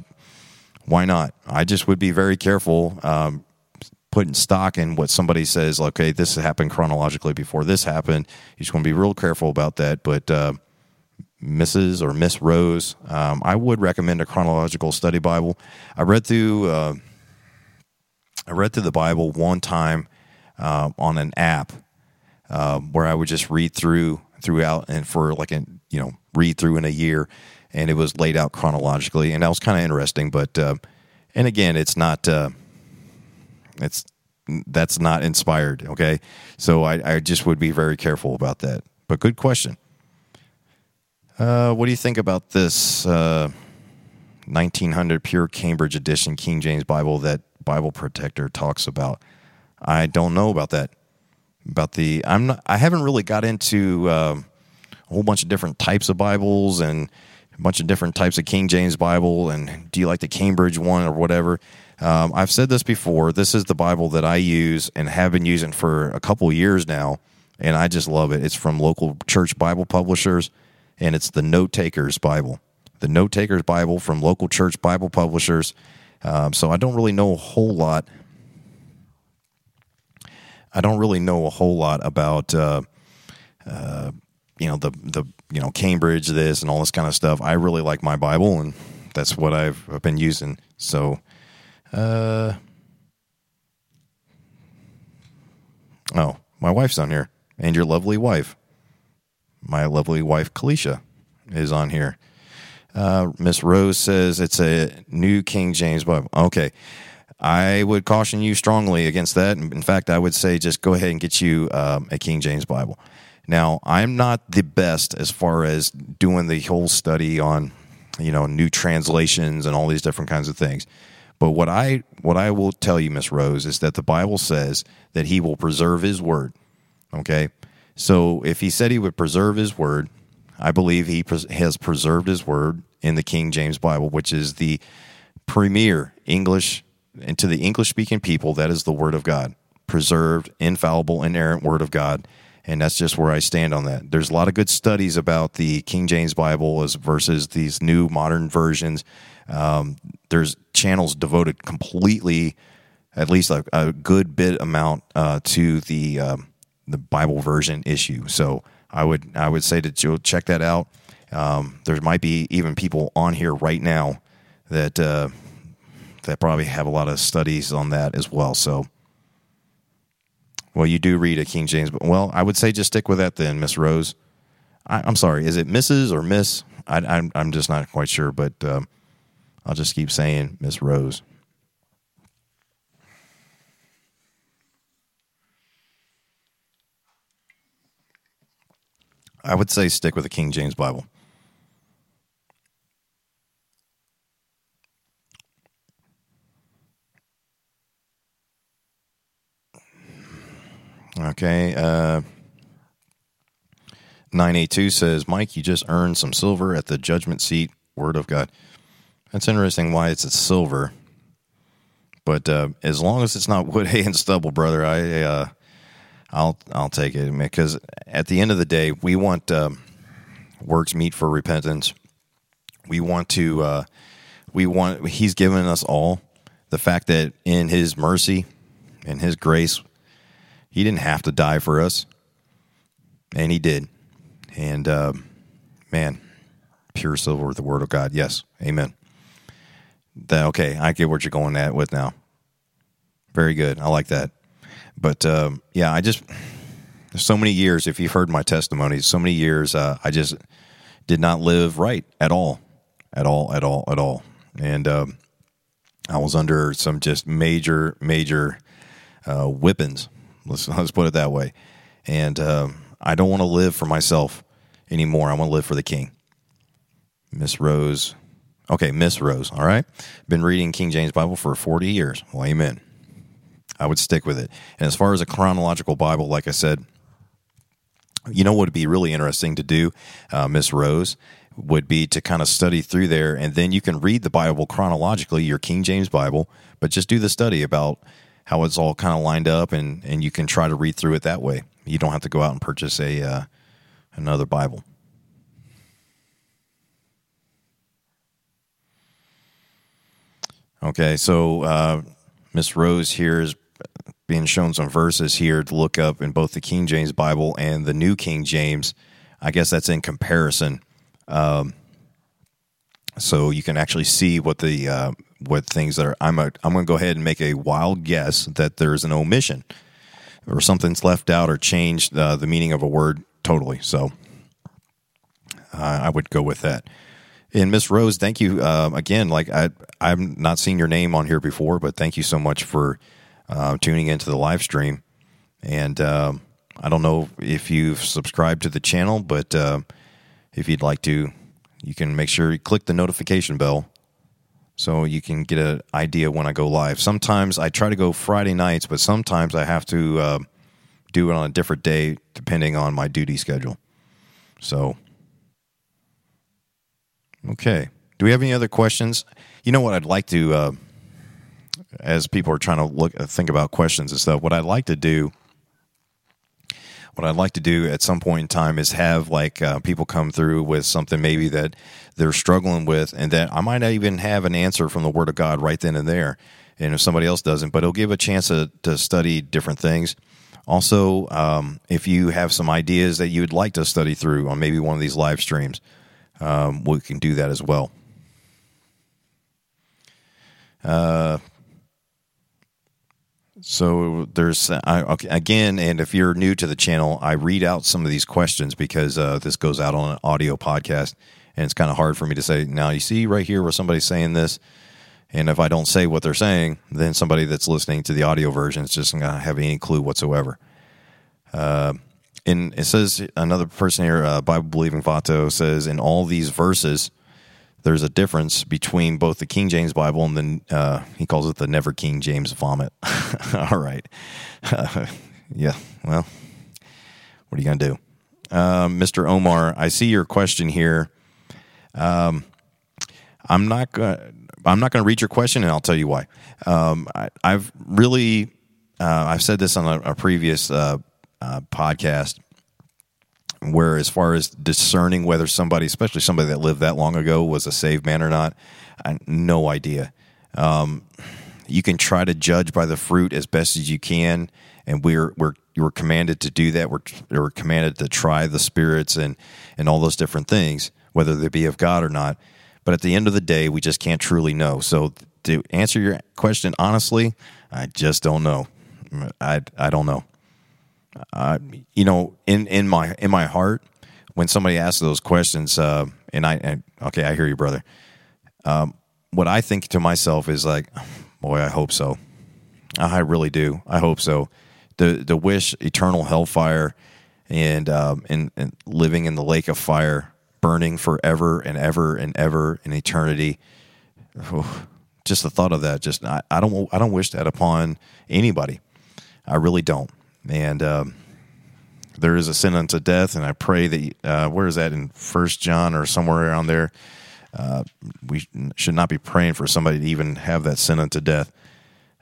why not? I just would be very careful um, putting stock in what somebody says. Okay, this happened chronologically before this happened. You just want to be real careful about that. But uh, Mrs. or Miss Rose, um, I would recommend a chronological study Bible. I read through. Uh, I read through the Bible one time uh, on an app uh, where I would just read through throughout and for like a you know read through in a year and it was laid out chronologically, and that was kind of interesting. But uh, and again, it's not uh, it's that's not inspired. Okay, so I, I just would be very careful about that. But good question. Uh, what do you think about this 1900 uh, pure Cambridge edition King James Bible that Bible Protector talks about? I don't know about that. About the I'm not. I haven't really got into uh, a whole bunch of different types of Bibles and a bunch of different types of King James Bible, and do you like the Cambridge one or whatever? Um, I've said this before. This is the Bible that I use and have been using for a couple years now, and I just love it. It's from local church Bible publishers, and it's the Note Takers Bible. The Note Takers Bible from local church Bible publishers. Um, so I don't really know a whole lot. I don't really know a whole lot about uh, uh, you know the the you know Cambridge this and all this kind of stuff. I really like my Bible, and that's what I've, I've been using. So, uh, oh, my wife's on here, and your lovely wife, my lovely wife Kalisha is on here. Uh, Miss Rose says it's a New King James Bible. Okay. I would caution you strongly against that. In fact, I would say just go ahead and get you um, a King James Bible. Now, I'm not the best as far as doing the whole study on, you know, new translations and all these different kinds of things. But what I what I will tell you, Miss Rose, is that the Bible says that He will preserve His word. Okay, so if He said He would preserve His word, I believe He pres- has preserved His word in the King James Bible, which is the premier English and to the English speaking people, that is the Word of God, preserved, infallible, inerrant Word of God. And that's just where I stand on that. There's a lot of good studies about the King James Bible as versus these new modern versions. Um, there's channels devoted completely, at least a, a good bit amount uh, to the um, the Bible version issue. So I would I would say that you'll check that out. Um, there might be even people on here right now that uh, that probably have a lot of studies on that as well. So, well, you do read a King James, but well, I would say just stick with that then, Miss Rose. I, am sorry, is it Mrs. or Miss? I, am I'm, I'm just not quite sure, but um, I'll just keep saying Miss Rose. I would say stick with the King James Bible. Okay. Uh, 982 says, Mike, you just earned some silver at the judgment seat. Word of God. That's interesting why it's a silver. But uh, as long as it's not wood, (laughs) hay, and stubble, brother, I, uh, I'll I'll take it because at the end of the day, we want um, works meet for repentance. We want to uh, we want He's given us all the fact that in His mercy and His grace he didn't have to die for us, and he did. And uh, man, pure silver, the word of God. Yes, amen. That okay? I get what you're going at with now. Very good. I like that. But um, yeah, I just so many years. If you've heard my testimony, so many years uh, I just did not live right at all, at all, at all, at all, and um, I was under some just major, major uh, whippings Let's (laughs) let's put it that way. And um, I don't want to live for myself anymore. I want to live for the King. Miss Rose. Okay, Miss Rose. All right. Been reading King James Bible for 40 years. Well, amen. I would stick with it. And as far as a chronological Bible, like I said, you know what would be really interesting to do, uh, Miss Rose, would be to kind of study through there, and then you can read the Bible chronologically, your King James Bible, but just do the study about how it's all kind of lined up, and and you can try to read through it that way. You don't have to go out and purchase a uh, another Bible. Okay, so uh, Miss Rose here is being shown some verses here to look up in both the King James Bible and the New King James. I guess that's in comparison. Um, so you can actually see what the uh, what things that are. I'm a, I'm going to go ahead and make a wild guess that there's an omission or something's left out or changed uh, the meaning of a word totally. So uh, I would go with that. And Miss Rose, thank you uh, again. Like I, I've not seen your name on here before, but thank you so much for uh, tuning into the live stream. And um, I don't know if you've subscribed to the channel, but uh, if you'd like to, you can make sure you click the notification bell so you can get an idea when I go live. Sometimes I try to go Friday nights, but sometimes I have to uh, do it on a different day depending on my duty schedule. So, okay. Do we have any other questions? You know what I'd like to, uh, as people are trying to look think about questions and stuff. What I'd like to do what I'd like to do at some point in time is have like uh, people come through with something maybe that they're struggling with, and that I might not even have an answer from the Word of God right then and there. And if somebody else doesn't, but it'll give a chance to, to study different things. Also, um, if you have some ideas that you would like to study through on maybe one of these live streams, um, we can do that as well. Uh, So there's I, again, and if you're new to the channel, I read out some of these questions because uh, this goes out on an audio podcast, and it's kind of hard for me to say. Now you see right here where somebody's saying this, and if I don't say what they're saying, then somebody that's listening to the audio version is just not gonna have any clue whatsoever. Uh, and it says another person here, uh, Bible believing Vato says in all these verses there's a difference between both the King James Bible and then uh, he calls it the Never King James Vomit. (laughs) All right. Uh, (laughs) yeah, well, what are you going to do? Mr. Omar, I see your question here. Um, I'm not going. I'm not going to read your question, and I'll tell you why. Um, I, have really, uh, I've said this on a, a previous uh, uh, podcast where as far as discerning whether somebody, especially somebody that lived that long ago, was a saved man or not, I, no idea. Um, you can try to judge by the fruit as best as you can, and we're we're we're commanded to do that. We're we're commanded to try the spirits and and all those different things, whether they be of God or not. But at the end of the day, we just can't truly know. So to answer your question honestly, I just don't know. I I don't know uh, you know, in in my in my heart, when somebody asks those questions, uh, and I and, okay, I hear you, brother. Um, what I think to myself is like, boy, I hope so. I really do. I hope so. The the wish eternal hellfire and um, and, and living in the lake of fire, burning forever and ever and ever in eternity. Oh, just the thought of that, just I, I don't I don't wish that upon anybody. I really don't and um, there is a sentence of death. And I pray that uh, where is that in First John or somewhere around there? Uh, we should not be praying for somebody to even have that sentence unto death.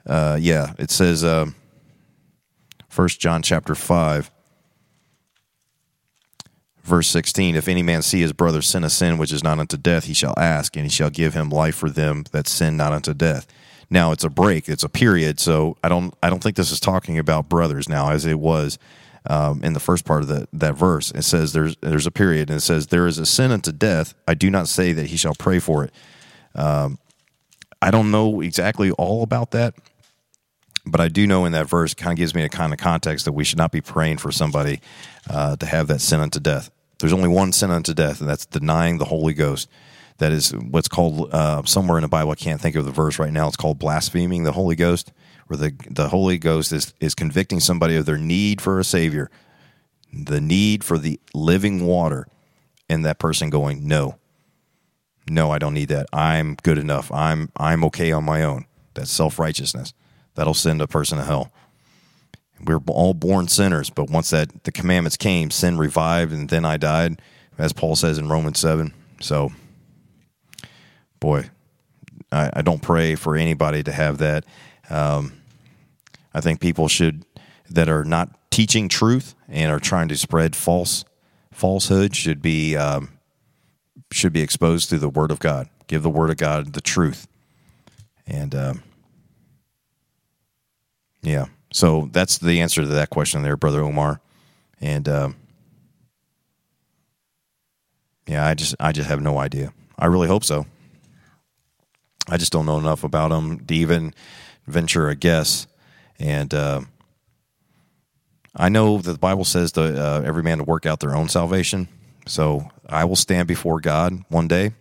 Uh, yeah, it says uh, First John chapter five, verse sixteen: If any man see his brother sin a sin which is not unto death, he shall ask, and he shall give him life for them that sin not unto death. Now it's a break, it's a period. So I don't I don't think this is talking about brothers now as it was um, in the first part of the, that verse. It says there's there's a period and it says there is a sin unto death. I do not say that he shall pray for it. Um, I don't know exactly all about that, but I do know in that verse kind of gives me a kind of context that we should not be praying for somebody uh, to have that sin unto death. There's only one sin unto death, and that's denying the Holy Ghost that is what's called uh, somewhere in the Bible. I can't think of the verse right now. It's called blaspheming the Holy Ghost, where the the Holy Ghost is is convicting somebody of their need for a Savior, the need for the living water, and that person going, "No, no, I don't need that. I'm good enough. I'm I'm okay on my own." That's self righteousness. That'll send a person to hell. We're all born sinners, but once that the commandments came, sin revived, and then I died, as Paul says in Romans seven. So boy, I, I don't pray for anybody to have that. Um, I think people should that are not teaching truth and are trying to spread false falsehood should be um, should be exposed through the Word of God. Give the Word of God the truth, and um, yeah. So that's the answer to that question there, brother Omar, and um, yeah, I just I just have no idea. I really hope so. I just don't know enough about them to even venture a guess. And uh, I know that the Bible says that uh, every man to work out their own salvation. So I will stand before God one day,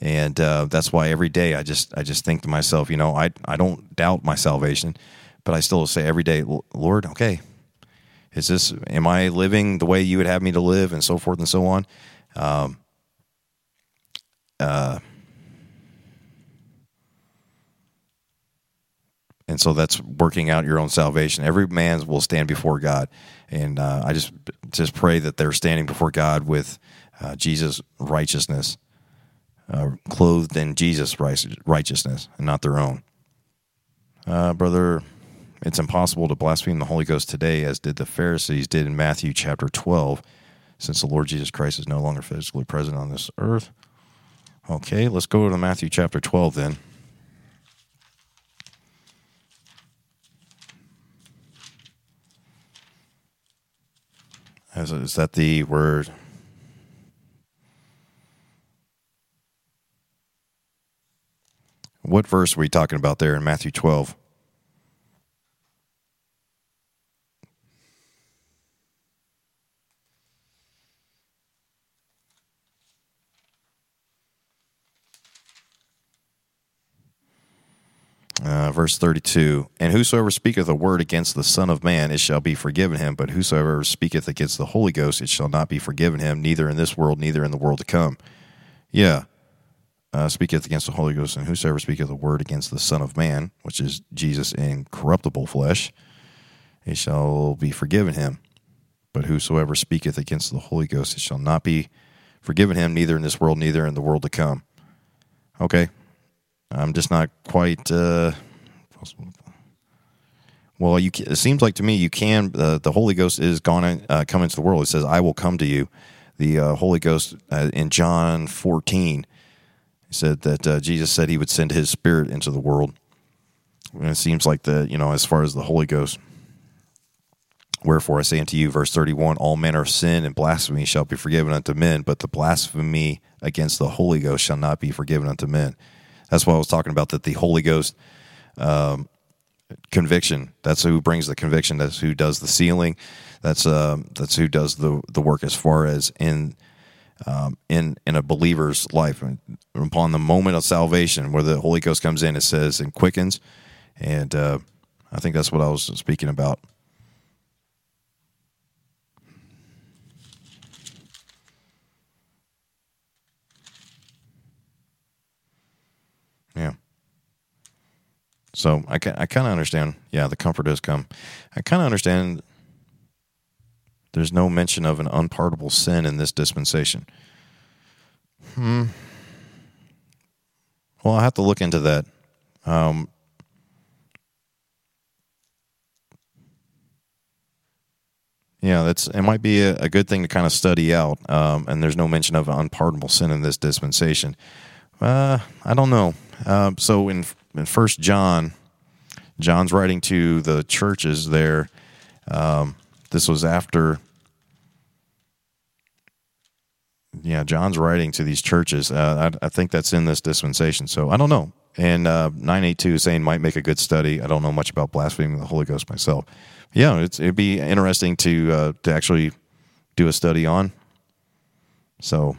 and uh, that's why every day I just I just think to myself, you know, I I don't doubt my salvation, but I still say every day, Lord, okay, is this am I living the way you would have me to live, and so forth and so on. Um, uh, and so that's working out your own salvation. Every man will stand before God, and uh, I just just pray that they're standing before God with uh, Jesus' righteousness, uh, clothed in Jesus' righteousness, and not their own. Uh, brother, it's impossible to blaspheme the Holy Ghost today, as did the Pharisees did in Matthew chapter twelve, since the Lord Jesus Christ is no longer physically present on this earth. Okay, let's go to Matthew chapter twelve then. Is that the word? What verse are we talking about there in Matthew 12? Uh, verse 32 And whosoever speaketh a word against the Son of Man, it shall be forgiven him. But whosoever speaketh against the Holy Ghost, it shall not be forgiven him, neither in this world, neither in the world to come. Yeah. Uh, speaketh against the Holy Ghost, and whosoever speaketh a word against the Son of Man, which is Jesus in corruptible flesh, it shall be forgiven him. But whosoever speaketh against the Holy Ghost, it shall not be forgiven him, neither in this world, neither in the world to come. Okay, I'm just not quite. Uh, well, you. It seems like to me you can. Uh, the Holy Ghost is gone uh, come into the world. It says, "I will come to you." The uh, Holy Ghost uh, in John 14 said that uh, Jesus said He would send His Spirit into the world. And it seems like the you know as far as the Holy Ghost. Wherefore I say unto you, verse 31, all manner of sin and blasphemy shall be forgiven unto men, but the blasphemy against the Holy Ghost shall not be forgiven unto men. That's what I was talking about. That the Holy Ghost um, conviction. That's who brings the conviction. That's who does the sealing. That's uh, that's who does the the work as far as in um, in in a believer's life. Upon the moment of salvation, where the Holy Ghost comes in, it says and quickens. And uh, I think that's what I was speaking about. Yeah. So I, I kind of understand. Yeah, the comfort does come. I kind of understand there's no mention of an unpardonable sin in this dispensation. Hmm. Well, I'll have to look into that. Um, yeah, that's it. Might be a, a good thing to kind of study out. Um, and there's no mention of an unpardonable sin in this dispensation. Uh, I don't know. Uh, so in in First John, John's writing to the churches there. Um, this was after. Yeah, John's writing to these churches. Uh, I, I, think that's in this dispensation. So I don't know. And uh, 982 is saying might make a good study. I don't know much about blaspheming the Holy Ghost myself. Yeah, it'd be interesting to uh, to actually do a study on. So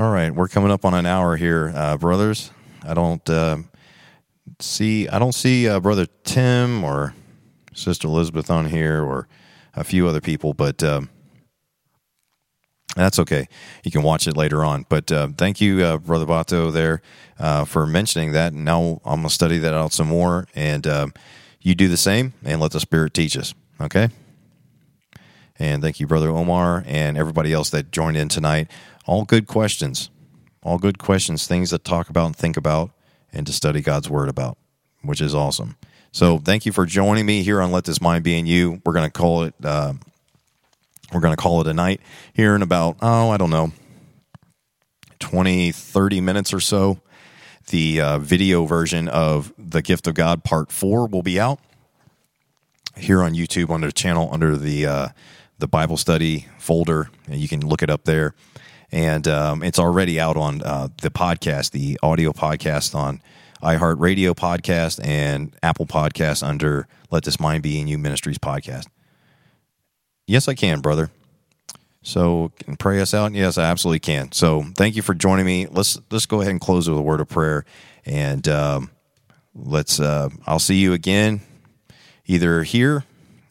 all right, we're coming up on an hour here, uh, brothers. I don't uh, see I don't see uh, brother Tim or sister Elizabeth on here or a few other people, but um, that's okay. You can watch it later on. But uh, thank you, uh, brother Vato, there uh, for mentioning that. Now I'm gonna study that out some more, and you do the same, and let the Spirit teach us. Okay. And thank you, Brother Omar, and everybody else that joined in tonight. All good questions. All good questions, things to talk about and think about and to study God's Word about, which is awesome. So thank you for joining me here on Let This Mind Be in You. We're going to call it. Uh, we're going to call it a night here in about, oh, I don't know, 20, 30 minutes or so. The uh, video version of The Gift of God Part 4 will be out here on YouTube under the channel under the uh, the Bible study folder. And you can look it up there. And um, it's already out on uh, the podcast, the audio podcast on iHeartRadio podcast and Apple Podcast under Let This Mind Be in You Ministries podcast. Yes, I can, brother. So can pray us out. Yes, I absolutely can. So thank you for joining me. Let's let's go ahead and close with a word of prayer, and um, let's. Uh, I'll see you again, either here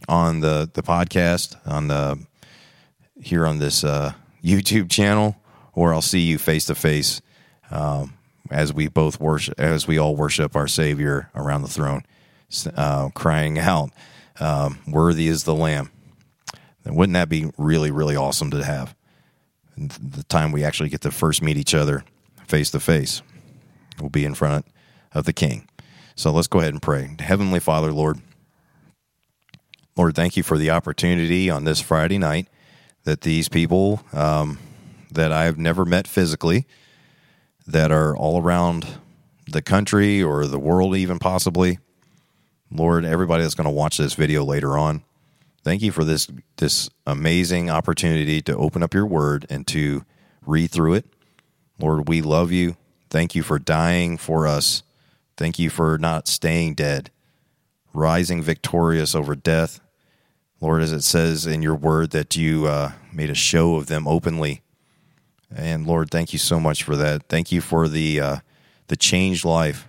on the the podcast on the here on this uh, YouTube channel, or I'll see you face to face as we both worship as we all worship our Savior around the throne, uh, crying out, um, "Worthy is the Lamb." And wouldn't that be really really awesome to have? And the time we actually get to first meet each other face to face, we'll be in front of the King. So let's go ahead and pray. Heavenly Father, Lord. Lord, thank you for the opportunity on this Friday night that these people um, that I've never met physically, that are all around the country or the world, even possibly, Lord, everybody that's going to watch this video later on, thank you for this this amazing opportunity to open up your Word and to read through it. Lord, we love you. Thank you for dying for us. Thank you for not staying dead, rising victorious over death Lord, as it says in your word that you uh, made a show of them openly. And Lord, thank you so much for that. Thank you for the uh, the changed life.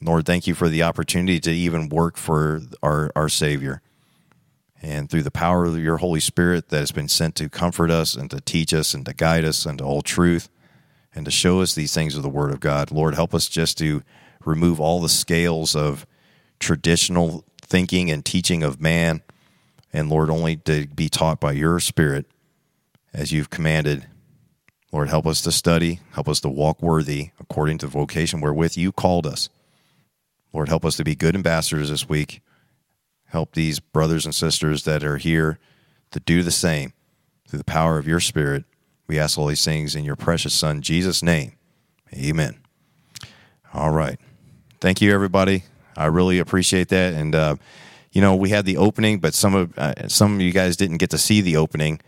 Lord, thank you for the opportunity to even work for our, our Savior. And through the power of your Holy Spirit that has been sent to comfort us and to teach us and to guide us into all truth and to show us these things of the Word of God, Lord, help us just to remove all the scales of traditional thinking and teaching of man. And Lord, only to be taught by your Spirit as you've commanded. Lord, help us to study, help us to walk worthy according to the vocation wherewith you called us. Lord, help us to be good ambassadors this week. Help these brothers and sisters that are here to do the same through the power of your Spirit. We ask all these things in your precious Son, Jesus' name. Amen. All right. Thank you, everybody. I really appreciate that. And, uh, you know, we had the opening, but some of uh, some of you guys didn't get to see the opening.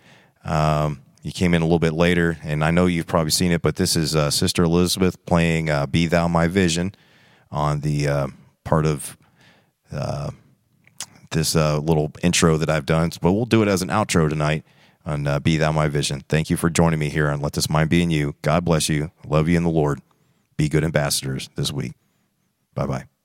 Um, you came in a little bit later, and I know you've probably seen it, but this is uh, Sister Elizabeth playing uh, "Be Thou My Vision" on the uh, part of uh, this uh, little intro that I've done. But we'll do it as an outro tonight on Be Thou My Vision. Thank you for joining me here on Let This Mind Be in You. God bless you. Love you in the Lord. Be good ambassadors this week. Bye bye.